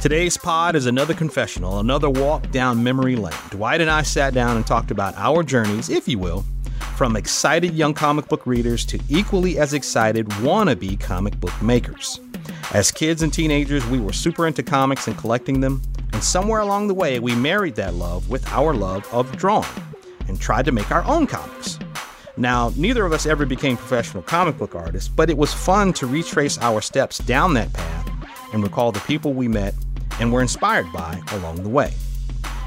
Today's pod is another confessional, another walk down memory lane. Dwight and I sat down and talked about our journeys, if you will, from excited young comic book readers to equally as excited wannabe comic book makers. As kids and teenagers, we were super into comics and collecting them, and somewhere along the way, we married that love with our love of drawing and tried to make our own comics. Now, neither of us ever became professional comic book artists, but it was fun to retrace our steps down that path and recall the people we met and were inspired by along the way.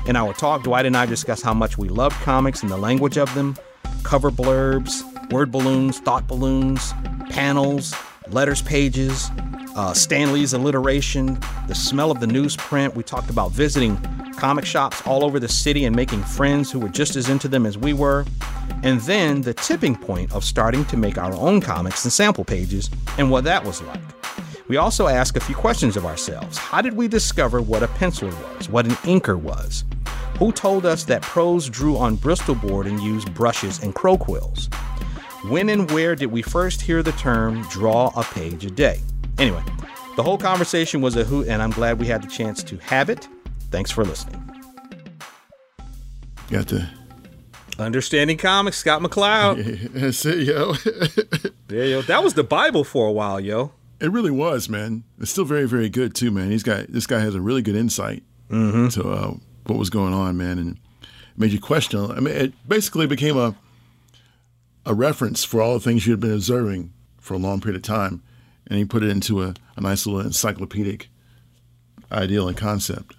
In our talk, Dwight and I discuss how much we loved comics and the language of them, cover blurbs, word balloons, thought balloons, panels, letters pages, uh, Stan Lee's alliteration, the smell of the newsprint. We talked about visiting comic shops all over the city and making friends who were just as into them as we were. And then the tipping point of starting to make our own comics and sample pages and what that was like. We also ask a few questions of ourselves. How did we discover what a pencil was, what an inker was? Who told us that pros drew on Bristol board and used brushes and crow quills? When and where did we first hear the term draw a page a day? Anyway, the whole conversation was a hoot, and I'm glad we had the chance to have it. Thanks for listening. Got the Understanding Comics, Scott McCloud. That's it, yo. yeah, yo. That was the Bible for a while, yo. It really was, man. It's still very, very good too, man. He's got this guy has a really good insight mm-hmm. to uh, what was going on, man, and made you question. I mean, it basically became a a reference for all the things you had been observing for a long period of time, and he put it into a, a nice little encyclopedic ideal and concept.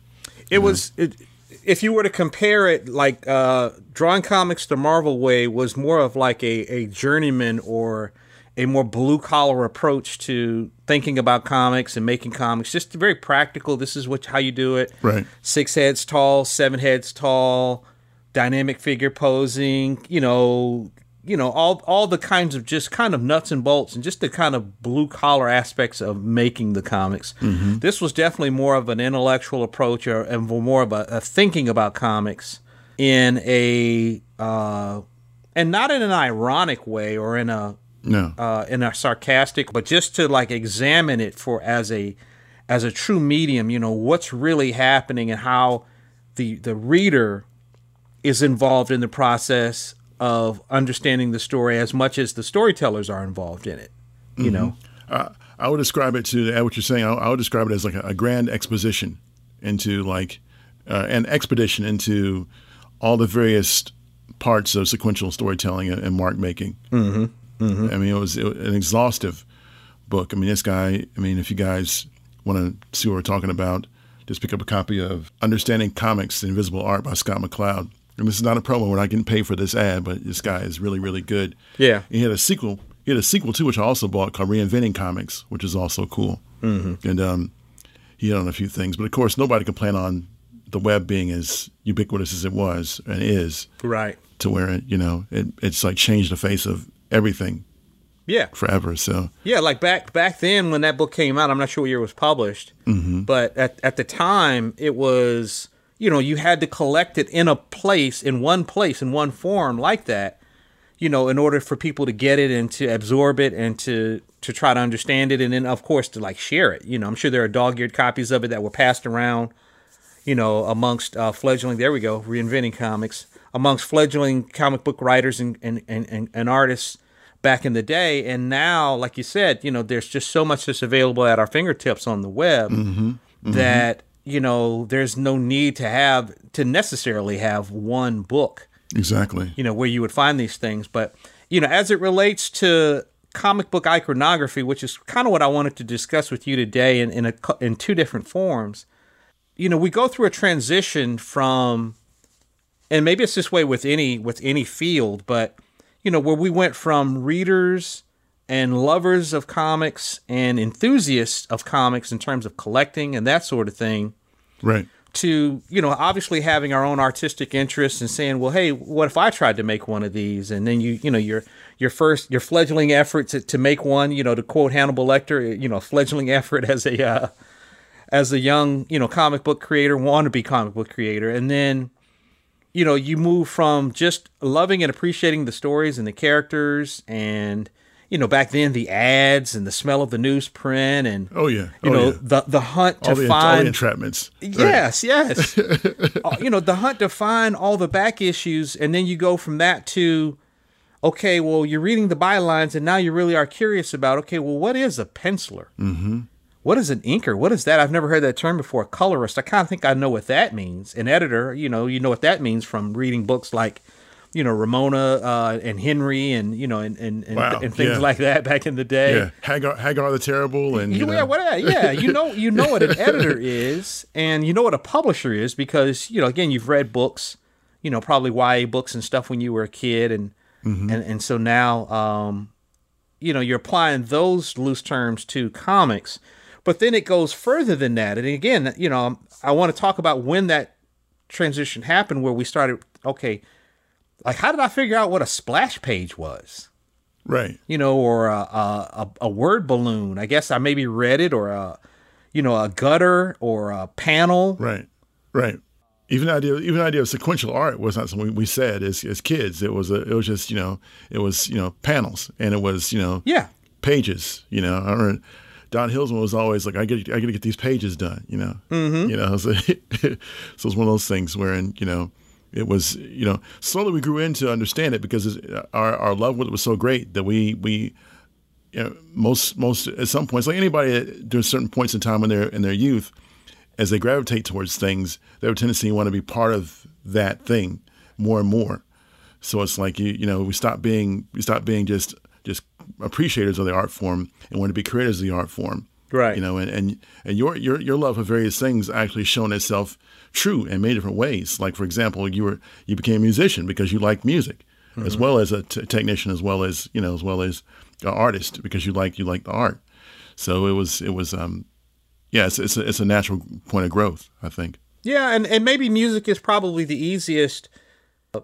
It was it, if you were to compare it, like uh, drawing comics the Marvel way was more of like a, a journeyman or a more blue collar approach to thinking about comics and making comics. Just very practical. This is what how you do it. Right. Six heads tall, seven heads tall, dynamic figure posing. You know, you know all all the kinds of just kind of nuts and bolts and just the kind of blue collar aspects of making the comics. Mm-hmm. This was definitely more of an intellectual approach or and more of a, a thinking about comics in a uh, and not in an ironic way or in a no. Uh, in a sarcastic, but just to like examine it for as a as a true medium, you know, what's really happening and how the the reader is involved in the process of understanding the story as much as the storytellers are involved in it. You mm-hmm. know, uh, I would describe it to what you're saying. I, I would describe it as like a, a grand exposition into like uh, an expedition into all the various parts of sequential storytelling and, and mark making. Mm-hmm. Mm-hmm. I mean, it was, an exhaustive book. I mean, this guy, I mean, if you guys want to see what we're talking about, just pick up a copy of Understanding Comics The Invisible Art by Scott McCloud. And this is not a promo. We're not getting paid for this ad, but this guy is really, really good. Yeah. He had a sequel. He had a sequel too, which I also bought called Reinventing Comics, which is also cool. Mm-hmm. And um, he hit on a few things. But of course, nobody can plan on the web being as ubiquitous as it was and is. Right. To where it, you know, it, it's like changed the face of everything. Yeah. Forever. So Yeah, like back back then when that book came out, I'm not sure what year it was published. Mm-hmm. But at at the time it was you know, you had to collect it in a place, in one place, in one form like that, you know, in order for people to get it and to absorb it and to to try to understand it and then of course to like share it. You know, I'm sure there are dog-eared copies of it that were passed around, you know, amongst uh, fledgling there we go, reinventing comics, amongst fledgling comic book writers and and, and, and artists back in the day. And now, like you said, you know, there's just so much that's available at our fingertips on the web mm-hmm. Mm-hmm. that, you know, there's no need to have, to necessarily have one book. Exactly. You know, where you would find these things. But, you know, as it relates to comic book iconography, which is kind of what I wanted to discuss with you today in, in, a, in two different forms, you know, we go through a transition from, and maybe it's this way with any with any field, but you know, where we went from readers and lovers of comics and enthusiasts of comics in terms of collecting and that sort of thing. Right. To, you know, obviously having our own artistic interests and saying, well, hey, what if I tried to make one of these? And then you, you know, your your first your fledgling effort to, to make one, you know, to quote Hannibal Lecter, you know, fledgling effort as a uh, as a young, you know, comic book creator, wannabe comic book creator, and then you know, you move from just loving and appreciating the stories and the characters and, you know, back then the ads and the smell of the newsprint and oh yeah, you oh, know yeah. the the hunt to all the, find all the entrapments. Yes, yes. Uh, you know, the hunt to find all the back issues, and then you go from that to, okay, well, you're reading the bylines, and now you really are curious about, okay, well, what is a penciler? Mm-hmm. What is an inker? What is that? I've never heard that term before. A colorist. I kind of think I know what that means. An editor, you know, you know what that means from reading books like, you know, Ramona uh, and Henry, and you know, and and, and, Wow, and things yeah. like that back in the day. Yeah, Hagar, Hagar the Terrible, and you You- know, yeah, what, yeah, you know, you know what an editor is, and you know what a publisher is because you know, again, you've read books, you know, probably YA books and stuff when you were a kid, and and and so now, um, you know, you're applying those loose terms to comics, but then it goes further than that, and again, you know, I want to talk about when that transition happened, where we started. Okay, like how did I figure out what a splash page was? right. you know, or a, a, a- word balloon. I guess I maybe read it, or a, you know, a gutter or a panel. Right, right. Even the idea, even the idea of sequential art was not something we said as as kids. It was a, it was just you know, it was you know panels, and it was you know Yeah, pages. You know, I remember Don Hillsman was always like, I get I got to get these pages done. You know, mm-hmm. you know, so, so it was one of those things wherein you know it was you know slowly we grew in to understand it because our our love with it was so great that we we you know, most most at some points, like anybody during certain points in time in their in their youth, as they gravitate towards things, they have a tendency to want to be part of that thing more and more. So it's like you you know we stop being we stop being just appreciators of the art form and want to be creators of the art form. Right. You know, and and, and your your your love of various things actually shown itself true in many different ways. Like for example, you were you became a musician because you liked music, as well as a t- technician, as well as you know, as well as an artist because you like you like the art. So it was it was um yeah, it's it's a, it's a natural point of growth, I think. yeah, and and maybe music is probably the easiest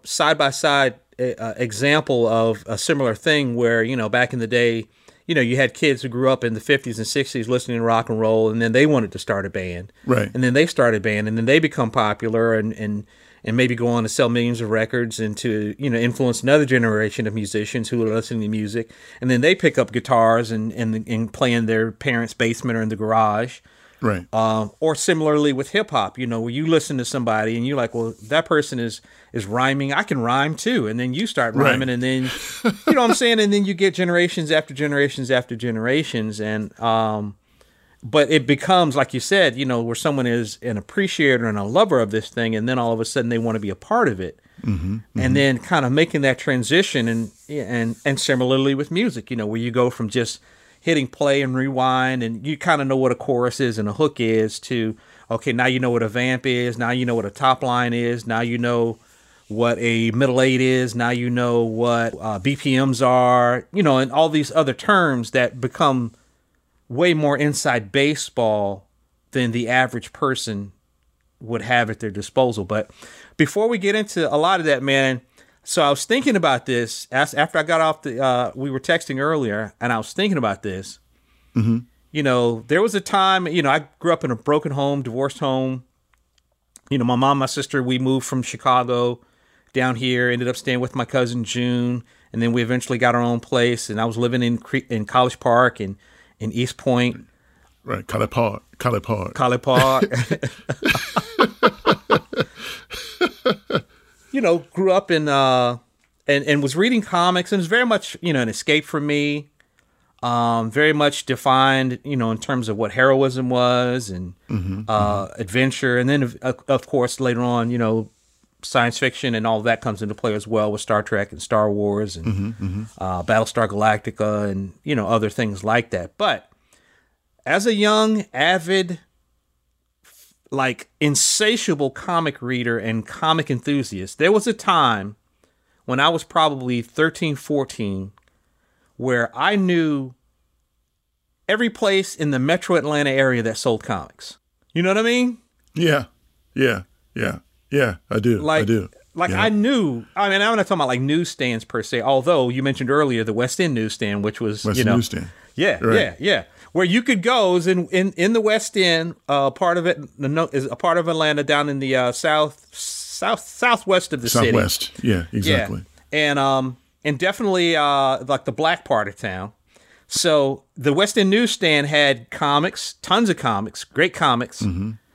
side by side example of a similar thing where you know back in the day. You know, you had kids who grew up in the 50s and 60s listening to rock and roll, and then they wanted to start a band. Right. And then they start a band, and then they become popular and, and, and maybe go on to sell millions of records and to, you know, influence another generation of musicians who are listening to music. And then they pick up guitars and, and, and play in their parents' basement or in the garage. Right. Um, or similarly with hip hop, you know, where you listen to somebody and you're like, well, that person is is rhyming. I can rhyme too, and then you start Right. rhyming, and then you know what I'm saying, and then you get generations after generations after generations, and um, but it becomes like you said, you know, where someone is an appreciator and a lover of this thing, and then all of a sudden they want to be a part of it, and then kind of making that transition, and and and similarly with music, you know, where you go from just hitting play and rewind, and you kind of know what a chorus is and a hook is, to okay, now you know what a vamp is, now you know what a top line is, now you know what a middle eight is, now you know what uh, BPMs are, you know, and all these other terms that become way more inside baseball than the average person would have at their disposal. But before we get into a lot of that, man, so I was thinking about this as- after I got off the. Uh, we were texting earlier, and I was thinking about this. You know, there was a time. You know, I grew up in a broken home, divorced home. You know, my mom, my sister, we moved from Chicago down here. Ended up staying with my cousin June, and then we eventually got our own place. And I was living in in College Park and in East Point, Right. College Park. College Park. College Park. you know, grew up in uh and and was reading comics and it was very much, you know, an escape for me. Um, very much defined, you know, in terms of what heroism was and uh, adventure, and then of, of course later on, you know, science fiction and all that comes into play as well with Star Trek and Star Wars and uh, Battlestar Galactica and you know other things like that. But as a young, avid, like insatiable comic reader and comic enthusiast, there was a time when I was probably 13, 14 where I knew every place in the metro Atlanta area that sold comics. You know what I mean? Yeah. Yeah. Yeah. Yeah. I do. Like, I do. like Yeah. I knew. I mean, I'm not talking about like newsstands per se. Although you mentioned earlier the West End newsstand, which was West you know, Newsstand. yeah, Right. yeah, yeah. Where you could go is in in, in the West End, uh, part of it no- is a part of Atlanta down in the uh, south south southwest of the city. Southwest. Yeah. Exactly. Yeah. And um and definitely uh like the black part of town. So the West End newsstand had comics, tons of comics, great comics.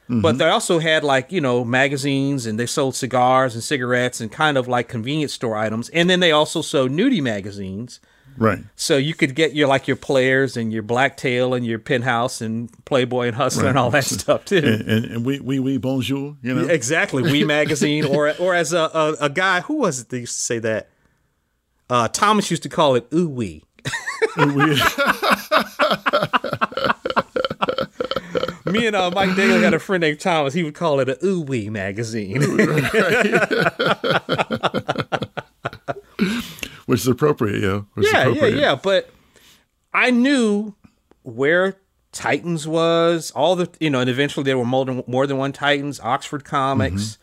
But they also had like, you know, magazines and they sold cigars and cigarettes and kind of like convenience store items. And then they also sold nudie magazines. Right. So you could get your like your players and your Blacktail and your Penthouse and Playboy and Hustler and all that stuff too. And, and, and we, we, we, bonjour, you know? Exactly, We magazine, or or as a, a a guy who was it that used to say that? Uh, Thomas used to call it ooh wee. We- Me and uh, Mike Daly had a friend named Thomas. He would call it a ooh wee magazine. which is appropriate, yeah. Yeah, yeah, yeah. But I knew where Titans was. All the you know, and eventually there were more than more than one Titans. Oxford Comics.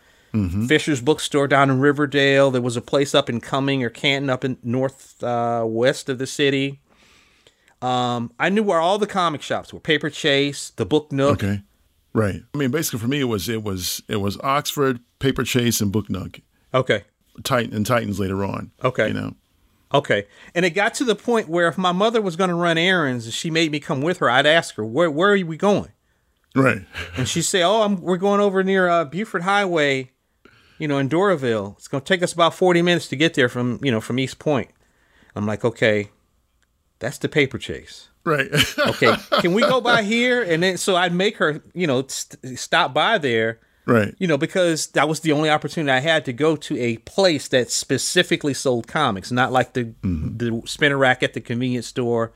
Fisher's bookstore down in Riverdale. There was a place up in Cumming or Canton up in north uh, west of the city. Um, I knew where all the comic shops were. Paper Chase, the Book Nook. Okay. Right. I mean, basically for me, it was it was it was Oxford, Paper Chase, and Book Nook. Okay. Titan and Titans later on. Okay. You know. Okay. And it got to the point where if my mother was going to run errands and she made me come with her, I'd ask her, "Where where are we going?" Right. And she'd say, "Oh, I'm, we're going over near uh, Buford Highway, you know, in Doraville. It's going to take us about 40 minutes to get there from, you know, from East Point." I'm like, "Okay, that's the paper chase." Right. Okay, can we go by here? And then so I'd make her, you know, st- stop by there, right. you know, because that was the only opportunity I had to go to a place that specifically sold comics, not like the the spinner rack at the convenience store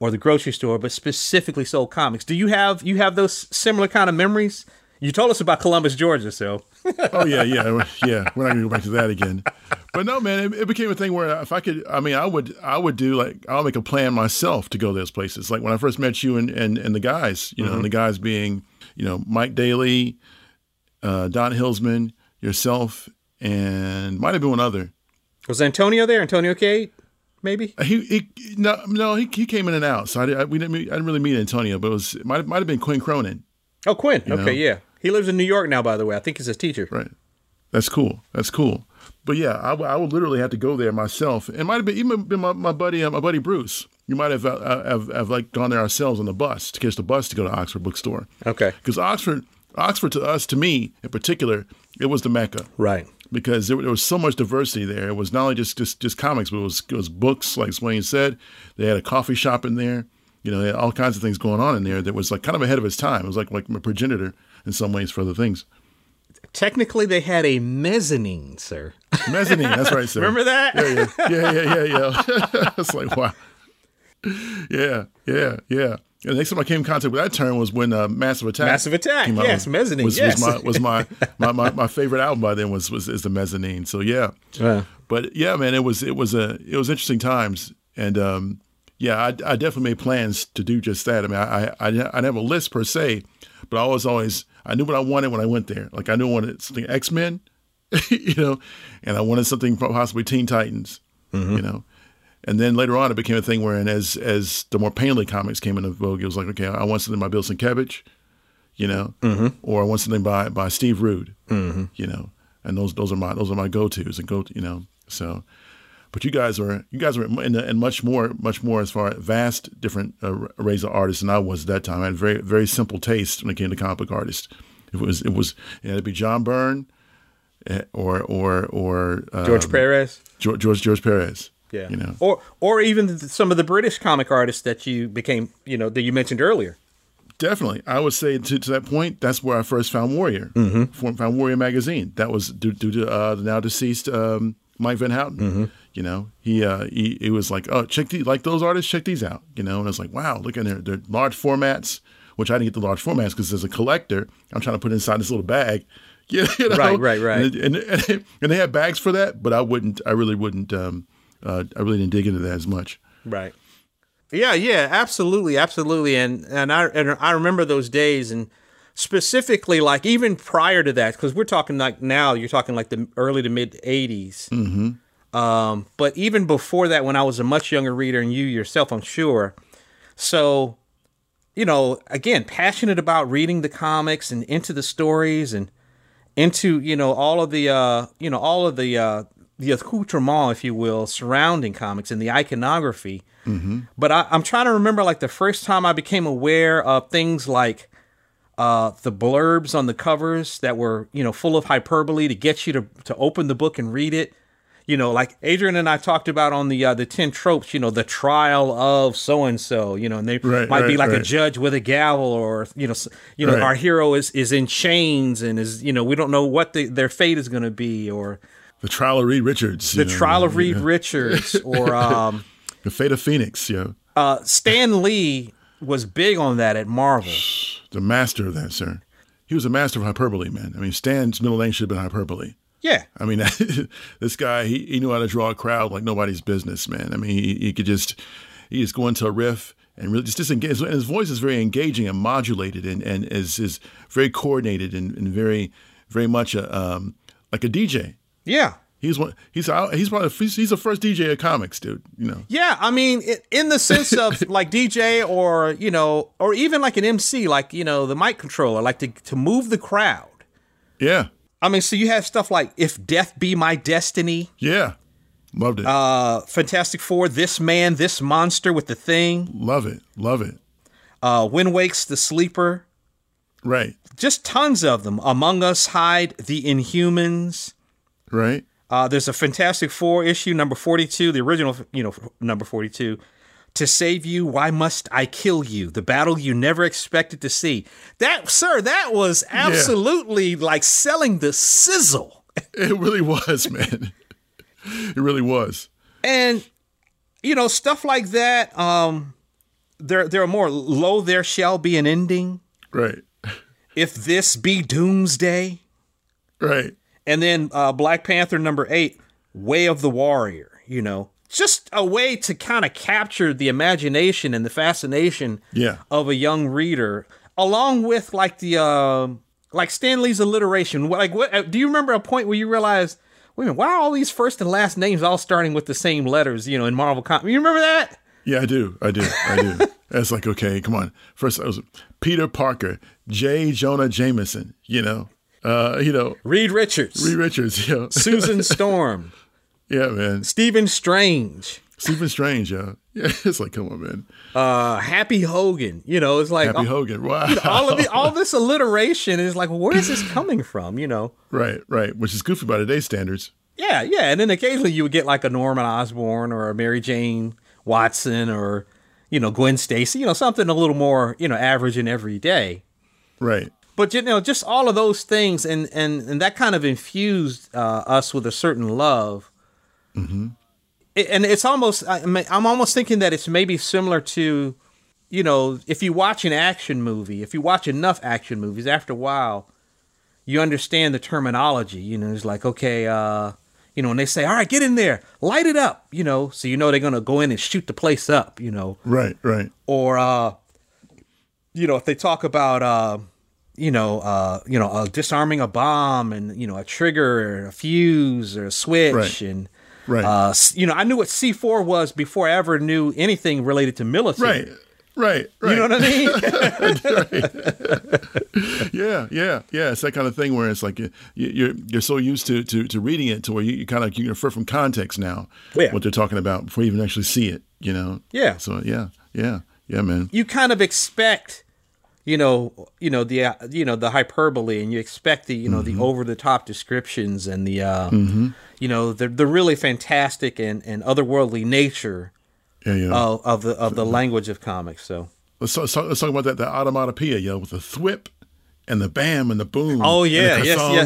or the grocery store, but specifically sold comics. Do you have you have those similar kind of memories? You told us about Columbus, Georgia, so Oh yeah, yeah, yeah. We're not gonna go back to that again. But no, man, it, it became a thing where if I could, I mean, I would, I would do like I'll make a plan myself to go to those places. Like when I first met you and and, and the guys, you know, Mm-hmm. and the guys being, you know, Mike Daly, uh, Don Hillsman, yourself, and might have been one other. was Antonio there? Antonio Cade, maybe? He, he no, no, he, he came in and out. So I, I we didn't I didn't really meet Antonio, but it was it might might have been Quinn Cronin. Oh, Quinn. know? Okay, yeah. He lives in New York now, by the way. I think he's a teacher. Right. That's cool. That's cool. But yeah, I, w- I would literally have to go there myself. It might have been even been my, my buddy, uh, my buddy Bruce. You might have, uh, have have like gone there ourselves on the bus to catch the bus to go to Oxford Bookstore. Okay. Because Oxford, Oxford to us, to me in particular, it was the mecca Right. because there, there was so much diversity there. It was not only just just, just comics, but it was it was books, like Swain said. They had a coffee shop in there. You know, they had all kinds of things going on in there that was like kind of ahead of its time. It was like like a progenitor in some ways for other things. Technically, they had a mezzanine, sir. Mezzanine, that's right, sir. Remember that? Yeah, yeah, yeah, yeah, yeah. it's like wow. Yeah, yeah, yeah. And the next time I came in contact with that term was when uh, Massive Attack. Massive Attack, yes, Mezzanine, was, yes. was my was my, my, my, my favorite album by then was was is the Mezzanine. So yeah, Yeah. but yeah, man, it was it was a it was interesting times, and um, yeah, I, I definitely made plans to do just that. I mean, I I I didn't have a list per se, but I was always I knew what I wanted when I went there. Like I knew I wanted something X Men, you know, and I wanted something from possibly Teen Titans, you know. And then later on, it became a thing wherein as as the more painfully comics came into vogue, it was like, okay, I want something by Bill Sienkiewicz, you know, or I want something by by Steve Rude, you know, and those those are my those are my go tos and go you know. So, but you guys are you guys were in, in much more much more as far vast different uh, arrays of artists than I was at that time. I had very very simple taste when it came to comic book artists. It was it was it had to be John Byrne, eh, or or or uh, George Perez. George George, George Perez. Yeah. you know. Or or even some of the British comic artists that you became, you know, that you mentioned earlier. Definitely, I would say to, to that point, that's where I first found Warrior. Mm-hmm. Found Warrior magazine. That was due, due to uh, the now deceased um, Mike Van Houten. Mm-hmm. You know, he uh, he he was like, oh, check these, like those artists, check these out. You know, and I was like, wow, look at their their large formats, which I didn't get the large formats because as a collector, I'm trying to put inside this little bag. Yeah, you know? Right, right, right. And, and, and and they had bags for that, but I wouldn't. I really wouldn't. Um, uh, I really didn't dig into that as much. Right. Yeah, yeah, absolutely, absolutely. And and I and I remember those days and specifically like even prior to that because we're talking like now you're talking like the early to mid 80s. Mm-hmm. Um, but even before that, when I was a much younger reader, and you yourself, I'm sure. So, you know, again, passionate about reading the comics and into the stories and into you know all of the uh, you know all of the uh, the accoutrement, if you will, surrounding comics and the iconography. But I, I'm trying to remember like the first time I became aware of things like uh, the blurbs on the covers that were you know full of hyperbole to get you to to open the book and read it. You know, like Adrian and I talked about on the uh, the ten tropes. You know, the trial of so and so. You know, and they Right, might be right, like a judge with a gavel, or you know, you know, Right. our hero is is in chains and is you know we don't know what the, their fate is going to be, or The trial of Reed Richards. the trial of Reed Richards, or um, The fate of Phoenix. You know, uh, Stan Lee was big on that at Marvel. the master of that, sir. He was a master of hyperbole, man. I mean, Stan's middle name should have been hyperbole. Yeah, I mean, this guy, he, he knew how to draw a crowd like nobody's business, man. I mean, he, he could just, he just go into a riff and really just disengage. And his voice is very engaging and modulated and, and is, is very coordinated and, and very, very much a, um, like a DJ. Yeah. He's one, he's, out- he's probably, he's, the first DJ of comics, dude, you know. Yeah, I mean, in the sense of like DJ or you know, or even like an MC, like you know, the mic controller, like to to move the crowd. Yeah. I mean, so you have stuff like "If Death Be My Destiny," Yeah. Loved it. uh, Fantastic Four, "This Man, This Monster" with the Thing, Love it. Love it. uh, "When Wakes the Sleeper," Right. just tons of them. Among Us, Hide, The Inhumans. Right. Uh, there's a Fantastic Four issue, number 42, the original, you know, number 42. To save you, why must I kill you? The battle you never expected to see. That, sir, that was absolutely like selling the sizzle. It really was, man. It really was. And, you know, stuff like that. Um, there, there are more. Lo, there shall be an ending. Right. If this be doomsday. Right. And then uh, Black Panther number eight, Way of the Warrior, you know, just a way to kind of capture the imagination and the fascination Yeah. of a young reader, along with like the uh, like Stan Lee's alliteration. Like, what uh, do you remember a point where you realized, wait a minute, why are all these first and last names all starting with the same letters? You know, in Marvel comics, you remember that? Yeah, I do. I do. I do. It's like, okay, come on. First, I was Peter Parker, J. Jonah Jameson, you know, uh, you know, Reed Richards, Reed Richards, you know. Susan Storm, yeah, man. Stephen Strange, Stephen Strange, yeah. Yeah, it's like, come on, man. uh, Happy Hogan. You know, it's like Happy Hogan. Wow. all of the, all this alliteration is like, well, where is this coming from? You know? right, right. Which is goofy by today's standards. Yeah, yeah. And then occasionally you would get like a Norman Osborn or a Mary Jane Watson or you know Gwen Stacy. You know, something a little more you know average and everyday. Right. But you know, just all of those things, and and and that kind of infused uh, us with a certain love. Mm-hmm. and it's almost I mean, I'm almost thinking that it's maybe similar to, you know, if you watch an action movie, if you watch enough action movies, after a while, you understand the terminology. You know, it's like okay, uh, you know, when they say, "All right, get in there, light it up," you know, so you know they're gonna go in and shoot the place up. You know, Right, right. or uh you know if they talk about uh you know uh you know uh, disarming a bomb and you know a trigger or a fuse or a switch Right. and Right. uh you know I knew what C4 was before I ever knew anything related to military right. Right, right. you know what I mean yeah, yeah, yeah. It's that kind of thing where it's like you, you're you're so used to, to, to reading it to where you, you kind of you can infer from context now Yeah. what they're talking about before you even actually see it. You know. Yeah. So yeah, yeah, yeah, man. you kind of expect you know you know the uh, you know the hyperbole and you expect the you know Mm-hmm. the over the top descriptions and the uh you know the the really fantastic and and otherworldly nature Yeah, yeah. of, of the of the language of comics so let's, talk, let's talk- about that the onomatopoeia, yo, with the thwip and the bam and the boom. Oh yeah, yes, yeah.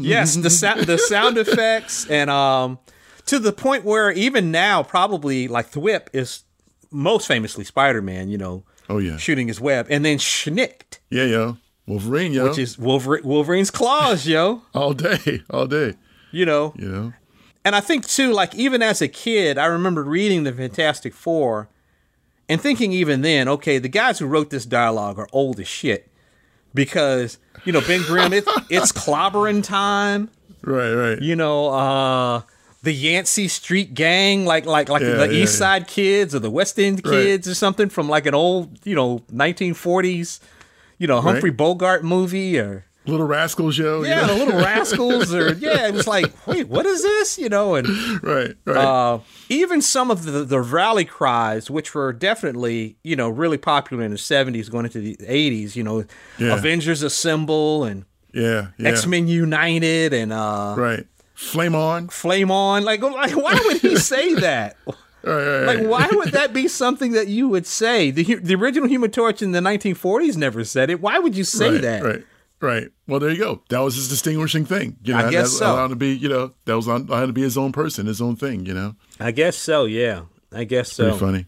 yes, the sound the sound effects and um to the point where even now probably like Thwip is most famously Spider-Man, you know, Oh yeah, shooting his web and then Snikt, yeah, yo. Wolverine, yo. which is Wolverine, Wolverine's claws, yo, all day, all day. you know. You know. And I think too like even as a kid, I remember reading the Fantastic 4 and thinking even then, okay, the guys who wrote this dialogue are old as shit because you know, Ben Grimm, it's it's clobbering time. Right, right. you know, uh the Yancey Street Gang, like like like Yeah, the yeah, East Side Kids or the West End Right. Kids or something from like an old, you know, 1940s, you know, Humphrey Bogart movie or Little Rascals show. you Yeah, know? the Little Rascals, or yeah, it was like, wait, what is this? You know, and right, right. uh, even some of the the rally cries, which were definitely you know really popular in the '70s, going into the '80s. You know, Yeah. Avengers Assemble and yeah, yeah. X Men United and uh, Right. Flame on. Flame On. Like, like, why would he say that? Right, right, Like, right. why would that be something that you would say? The the original Human Torch in the 1940s never said it. Why would you say that? Right. Right. Well, there you go. That was his distinguishing thing. You know, I guess that so. allowed to be, you know, that was on, allowed to be his own person, his own thing. You know, I guess so. Yeah, I guess pretty so. funny.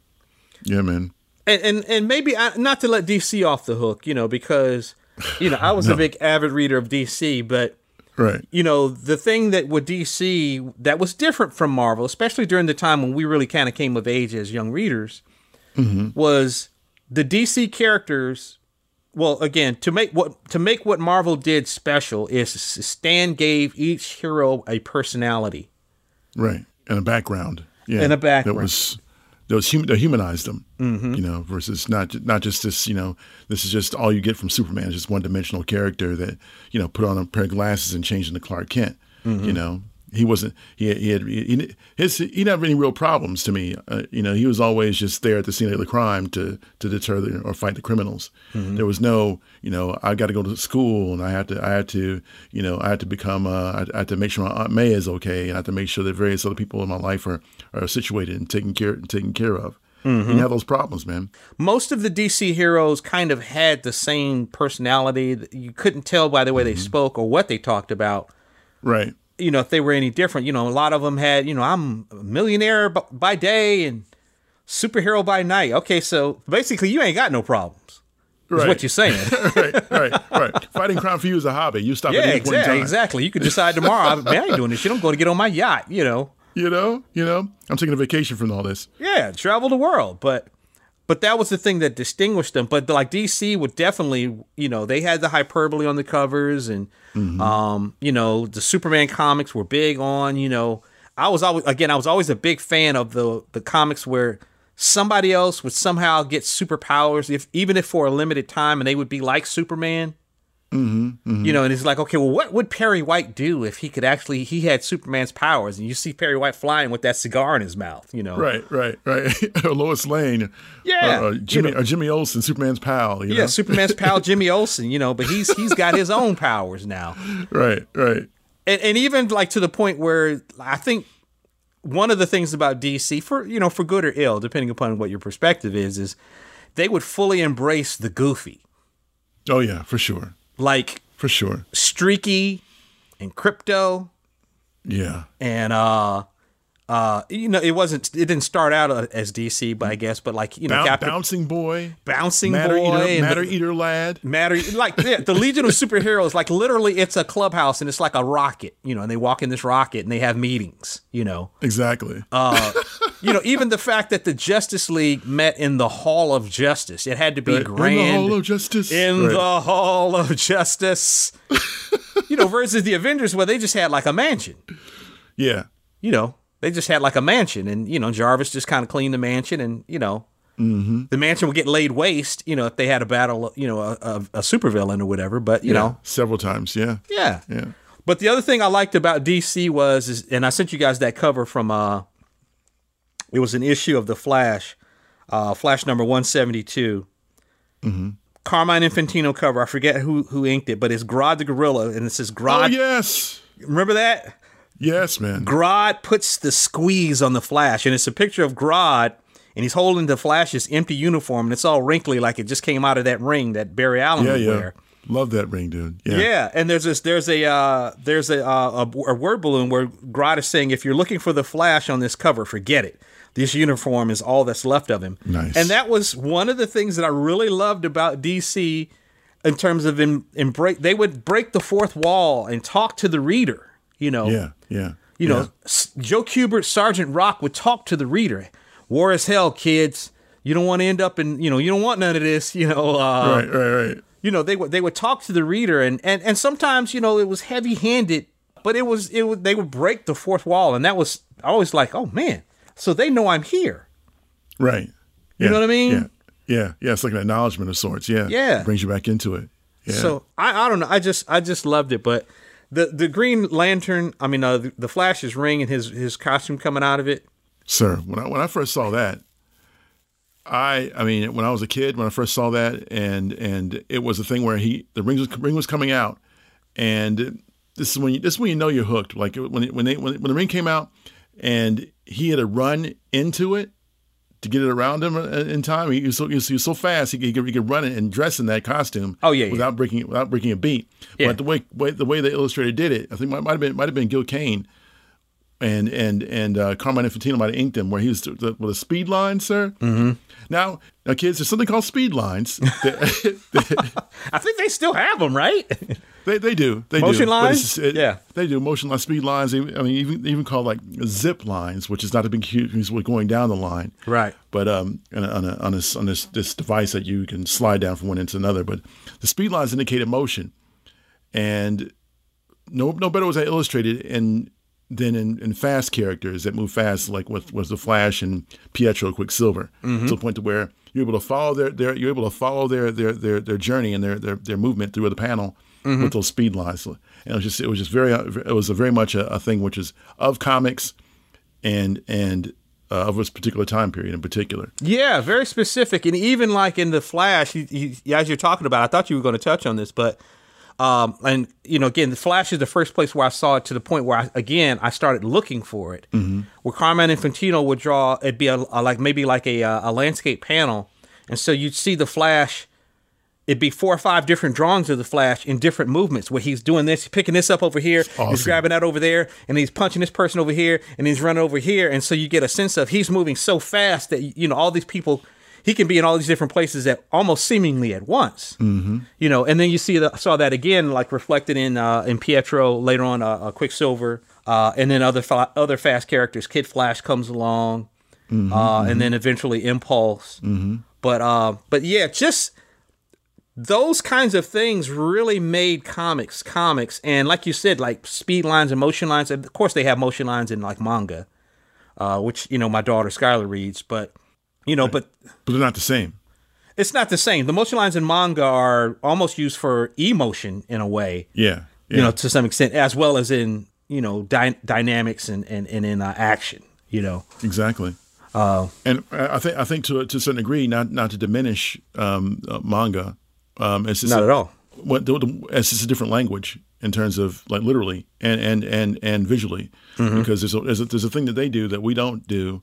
Yeah, man. and and, and maybe I, not to let DC off the hook, you know, because you know I was a big avid reader of DC, but Right. you know the thing that with DC that was different from Marvel, especially during the time when we really kind of came of age as young readers, mm-hmm. was the DC characters. Well, again, to make what to make what Marvel did special is Stan gave each hero a personality. Right. And a background. Yeah. And a background. That was was hum- that humanized them. Mm-hmm. You know, versus not not just this. You know, this is just all you get from Superman, just one dimensional character that you know put on a pair of glasses and changed into Clark Kent. Mm-hmm. You know, he wasn't. He he had he, his he didn't have any real problems to me. Uh, you know, he was always just there at the scene of the crime to to deter the, or fight the criminals. Mm-hmm. There was no, you know, I got to go to school and I had to I had to you know I had to become uh, I, I had to make sure my aunt May is okay and I had to make sure that various other people in my life are are situated and taken care and taken care of. Mm-hmm. He didn't have those problems, man. most of the DC heroes kind of had the same personality. You couldn't tell by the way they spoke or what they talked about. Right. You know, if they were any different. You know, a lot of them had, you know, I'm a millionaire by day and superhero by night. Okay, so basically, you ain't got no problems. Is Right. what you're saying. right, right, right. Fighting crime for you is a hobby. You stop yeah, at any point in exactly. time. Exactly. You could decide tomorrow. I, man, I ain't doing this shit. I'm going to get on my yacht. You know. You know, you know. I'm taking a vacation from all this. Yeah, travel the world, but but that was the thing that distinguished them. But like DC would definitely, you know, they had the hyperbole on the covers, and um, you know, the Superman comics were big on. You know, I was always again, I was always a big fan of the the comics where somebody else would somehow get superpowers, if even if for a limited time, and they would be like Superman. Mm-hmm, mm-hmm. You know, and it's like, okay, well, what would Perry White do if he could actually he had Superman's powers, and you see Perry White flying with that cigar in his mouth, you know? Right, right, right. Or Lois Lane. Yeah, Or, or you Jimmy, know. or Jimmy Olsen, Superman's pal. You Yeah, know? Superman's pal Jimmy Olsen, you know, but he's he's got his own powers now. Right, right. And and even like to the point where I think one of the things about DC for you know, for good or ill, depending upon what your perspective is, is they would fully embrace the goofy. Oh yeah, for sure, Like for sure. Streaky and Krypto Yeah, and uh uh you know it wasn't it didn't start out uh, as DC but I guess but like you know Boun- Captain bouncing boy, Bouncing matter Boy eater, matter the- eater lad. matter like yeah, the Legion of Superheroes like literally it's a clubhouse and it's like a rocket you know and they walk in this rocket and they have meetings you know Exactly. uh you know even the fact that the Justice League met in the Hall of Justice it had to be Right. grand In the Hall of Justice. in Right. the Hall of Justice you know versus the Avengers where they just had like a mansion yeah, you know they just had like a mansion and you know Jarvis just kind of cleaned the mansion and you know Mm-hmm. the mansion would get laid waste you know if they had a battle you know a, a, a supervillain or whatever but you yeah. know several times. Yeah, yeah yeah. but the other thing I liked about DC was, is, and I sent you guys that cover from, uh, it was an issue of the Flash, uh, Flash number one Carmine Infantino cover. I forget who who inked it, but it's Grodd the Gorilla, and it says Oh yes, Remember that? Yes, man. Grodd puts the squeeze on the Flash, and it's a picture of Grodd, and he's holding the Flash's empty uniform, and it's all wrinkly, like it just came out of that ring that Barry Allen yeah, would yeah. wear. Love that ring, dude. Yeah, Yeah, and there's this there's a uh, there's a, uh, a a word balloon where Grodd is saying if you're looking for the Flash on this cover, forget it. This uniform is all that's left of him. Nice. And that was one of the things that I really loved about DC in terms of in, in break they would break the fourth wall and talk to the reader, you know. yeah, yeah. You know, S- Joe Kubert, Sergeant Rock would talk to the reader. War is hell, kids. You don't want to end up in, you know, you don't want none of this, you know. Uh, right, right, right. you know they would they would talk to the reader and and and sometimes you know it was heavy handed but it was it would they would break the fourth wall and that was always like oh man so they know I'm here Right. You know what I mean? Yeah. Yeah. Yeah. It's like an acknowledgement of sorts. Yeah. Yeah. it Brings you back into it. Yeah. So I, I don't know. I just I just loved it. But the the Green Lantern, I mean, uh, the, Flash's ring and his his costume coming out of it. Sir, when I when I first saw that, I I mean when I was a kid when I first saw that and and it was a thing where he the ring was ring was coming out and this is when you, this is when you know you're hooked like when when they when, when the ring came out and he had to run into it to get it around him uh, in time he was so, he was, he was so fast he could, he could run it and dress in that costume Oh, yeah, yeah. without breaking without breaking a beat Yeah. but the way, way the way the illustrator did it I think might, might have been might have been Gil Kane and and and uh, Carmine Infantino might have inked him where he was the, with a speed line, sir. Mm-hmm. Now, now, kids, there's something called speed lines. that- I think they still have them, right? they, they do. They Motion do. Lines? it- Yeah. they do motion line, speed lines. I mean, even even called like zip lines, which is not to be confused with going down the line. Right. But um, on a, on a, on this on this this device that you can slide down from one end to another. But the speed lines indicated motion, and no no better was that illustrated in than in, in fast characters that move fast, like with was the Flash and Pietro Quicksilver, mm-hmm. to the point to where you're able to follow their, their you're able to follow their their their, their journey and their, their their movement through the panel mm-hmm. with those speed lines. And it was just it was just very uh, it was a very much a, a thing which is of comics and and uh, of this particular time period in particular. Yeah, very specific, and even like in the Flash, he, he, as you're talking about, I thought you were going to touch on this, but um, and you know, again, the Flash is the first place where I saw it to the point where I, again, I started looking for it. Mm-hmm. Where Carmine Infantino would draw, it'd be a, a like maybe like a a landscape panel, and so you'd see the Flash. It'd be four or five different drawings of the Flash in different movements where he's doing this, he's picking this up over here, he's grabbing that over there, and he's punching this person over here, and he's running over here. And so you get a sense of he's moving so fast that, you know, all these people, he can be in all these different places at almost seemingly at once. Mm-hmm. You know, and then you see the, saw that again, like reflected in uh, in Pietro later on, uh, uh, Quicksilver, uh, and then other fa- other fast characters. Kid Flash comes along, uh, and then eventually Impulse. But uh, but yeah, just those kinds of things really made comics comics and like you said like speed lines and motion lines and of course they have motion lines in like manga uh, which you know my daughter skylar reads but you know but But they're not the same. it's not the same the motion lines in manga are almost used for emotion in a way Yeah. yeah. you know to some extent as well as in you know dy- dynamics and and, and in uh, action you know Exactly. uh, And I think I think to to a certain degree, not not to diminish um, uh, manga, um, it's not at all What the, the, it's just a different language in terms of like literally and and and and visually, because there's a, there's a there's a thing that they do that we don't do.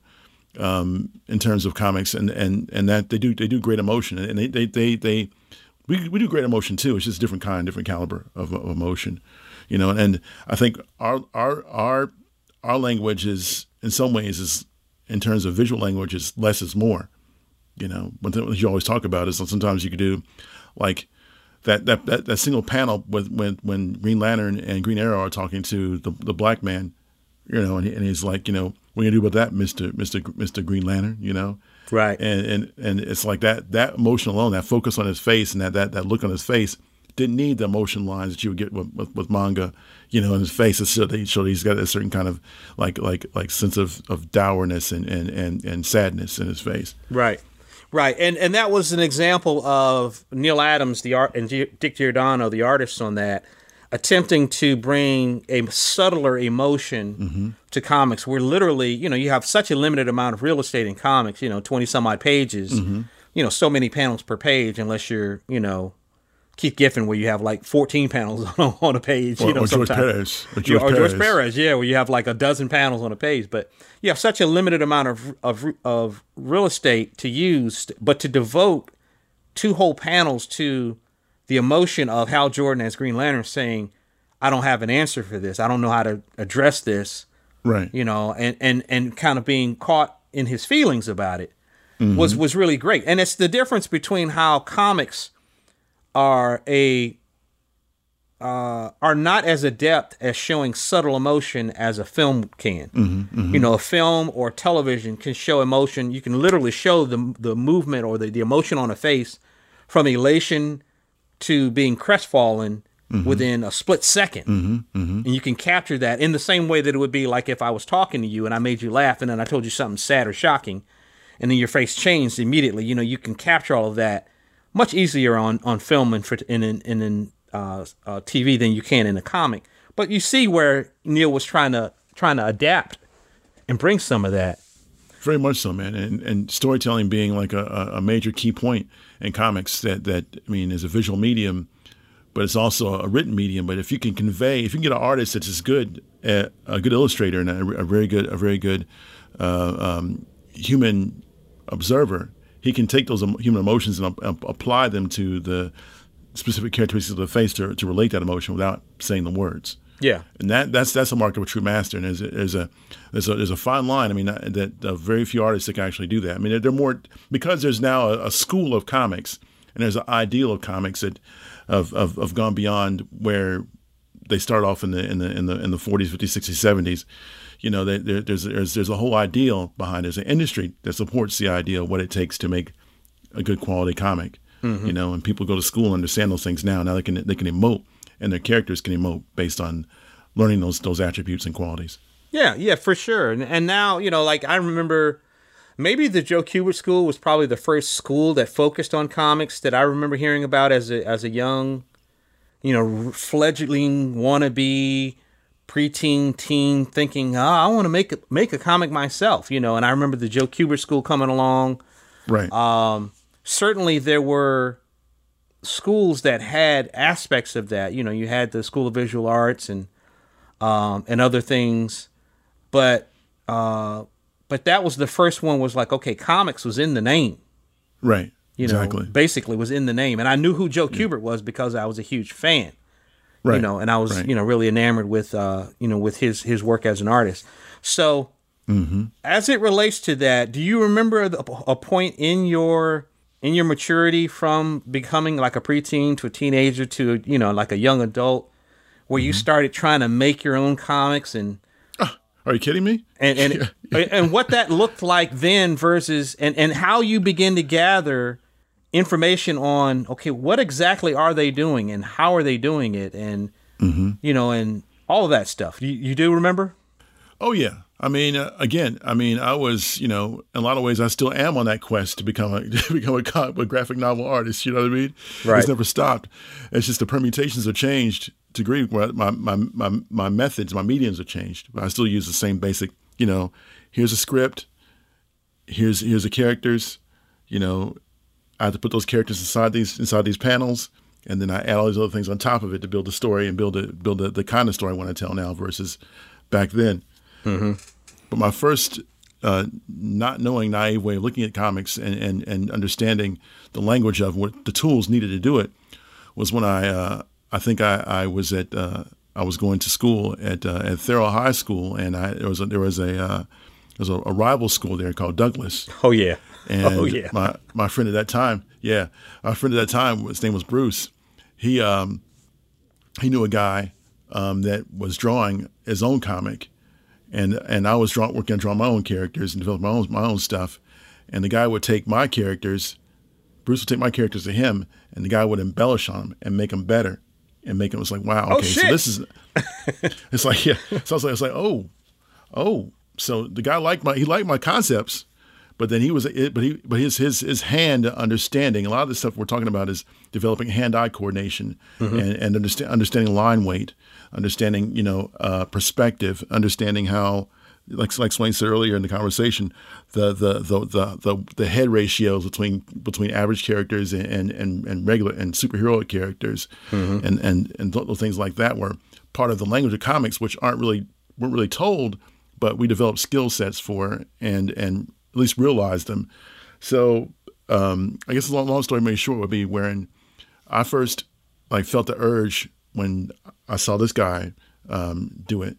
Um, in terms of comics, and, and, and that they do they do great emotion, and they they they, they we, we do great emotion too. It's just a different kind, different caliber of, of emotion, you know. And I think our our our our language is in some ways is in terms of visual language is less is more. You know, thing you always talk about is sometimes you could do like that that, that, that single panel with when when Green Lantern and Green Arrow are talking to the the black man, you know, and, he, and he's like, you know, what are you gonna do about that, Mister Mister Mister Green Lantern, you know, right and and and it's like that that emotion alone, that focus on his face and that that, that look on his face didn't need the emotion lines that you would get with, with, with manga, you know, in his face. It showed, he showed he's got a certain kind of like like like sense of, of dourness and, and, and, and sadness in his face. Right, right, and and that was an example of Neal Adams, the art, and Dick Giordano, the artists on that, attempting to bring a subtler emotion mm-hmm. to comics. Where literally, you know, you have such a limited amount of real estate in comics. You know, twenty some odd pages. Mm-hmm. You know, so many panels per page, unless you're, you know. Keith Giffen, where you have like 14 panels on, on a page, Or, you know, or George. Perez. Or George, or George Perez. Perez, yeah, where you have like a dozen panels on a page, but you have such a limited amount of of of real estate to use, but to devote two whole panels to the emotion of Hal Jordan as Green Lantern saying, "I don't have an answer for this. I don't know how to address this," Right. you know, and and and kind of being caught in his feelings about it was mm-hmm. was really great. And it's the difference between how comics are a uh, are not as adept as showing subtle emotion as a film can. Mm-hmm, mm-hmm. You know, a film or television can show emotion. You can literally show the the movement or the, the emotion on a face from elation to being crestfallen within a split 2nd And you can capture that in the same way that it would be like if I was talking to you and I made you laugh and then I told you something sad or shocking and then your face changed immediately. You know, you can capture all of that much easier on on film and for in in, in, in uh, uh, TV than you can in a comic. But you see where Neal was trying to trying to adapt and bring some of that. Very much so, man. And and storytelling being like a, a major key point in comics that that I mean is a visual medium, but it's also a written medium. But if you can convey, if you can get an artist that's as good, a, a good illustrator and a, a, very good, a very good uh, um, human observer, he can take those human emotions and apply them to the specific characteristics of the face to, to relate that emotion without saying the words. Yeah, and that that's that's a mark of a true master. And there's a, there's a there's a there's a fine line. I mean, that, uh, very few artists that can actually do that. I mean, they're more because there's now a, a school of comics and there's an ideal of comics that have, have, have gone beyond where they start off in the in the in the in the 40s, 50s, 60s, 70s. You know, they, there's there's there's a whole ideal behind. There's an industry that supports the idea of what it takes to make a good quality comic. Mm-hmm. You know, and people go to school and understand those things now. Now they can they can emote and their characters can emote based on learning those those attributes and qualities. Yeah, yeah, for sure. And, and now you know, like I remember, maybe the Joe Kubert School was probably the first school that focused on comics that I remember hearing about as a as a young, you know, fledgling wannabe preteen teen thinking, oh, I want to make a, make a comic myself, you know. And I remember the Joe Kubert School coming along. Right. Um, certainly there were schools that had aspects of that. You know, you had the School of Visual Arts and um, and other things, but uh, but that was the first one. Was like, okay, comics was in the name, right? You exactly. know, basically was in the name, and I knew who Joe yeah. Kubert was because I was a huge fan. Right. You know, and I was right. you know really enamored with uh, you know with his his work as an artist. So. Mm-hmm. As it relates to that, do you remember a point in your in your maturity from becoming like a preteen to a teenager to you know like a young adult where mm-hmm. you started trying to make your own comics and oh, are you kidding me? And and and what that looked like then versus and and how you begin to gather information on okay what exactly are they doing and how are they doing it and mm-hmm. you know and all of that stuff. You, you do remember? Oh yeah I mean, uh, again, I mean, I was, you know, in a lot of ways, I still am on that quest to become a to become a, a graphic novel artist. You know what I mean? Right. It's never stopped. It's just the permutations have changed to agree. My my my my methods, my mediums have changed, but I still use the same basic. You know, here's a script. Here's here's the characters. You know, I have to put those characters inside these inside these panels, and then I add all these other things on top of it to build the story and build a, build a, the kind of story I want to tell now versus back then. Mm-hmm. But my first uh, not knowing naive way of looking at comics and, and, and understanding the language of what the tools needed to do it was when I uh, I think I, I was at uh, I was going to school at uh, at Therrell High School and I there was a, there was a uh, there was a, a, rival school there called Douglas. Oh yeah. And oh yeah. My my friend at that time, yeah, my friend at that time, his name was Bruce. He um he knew a guy um, that was drawing his own comic and and I was draw, working on drawing my own characters and developing my own my own stuff. And the guy would take my characters, Bruce would take my characters to him, and the guy would embellish on them and make them better, and make them. It's like wow, oh, okay, oh, so this is. it's like yeah, so I was like, it's like oh, oh, so the guy liked my he liked my concepts, but then he was but he but his his his hand understanding a lot of the stuff we're talking about is developing hand-eye coordination mm-hmm. and and understand, understanding line weight understanding, you know, uh, perspective, understanding how, like like Swain said earlier in the conversation, the the the the the, the head ratios between between average characters and and and regular and superhero characters, mm-hmm. and and and little things like that were part of the language of comics, which aren't really weren't really told, but we developed skill sets for and and at least realized them. So um, I guess a long, long story made short would be when I first like felt the urge when I saw this guy um, do it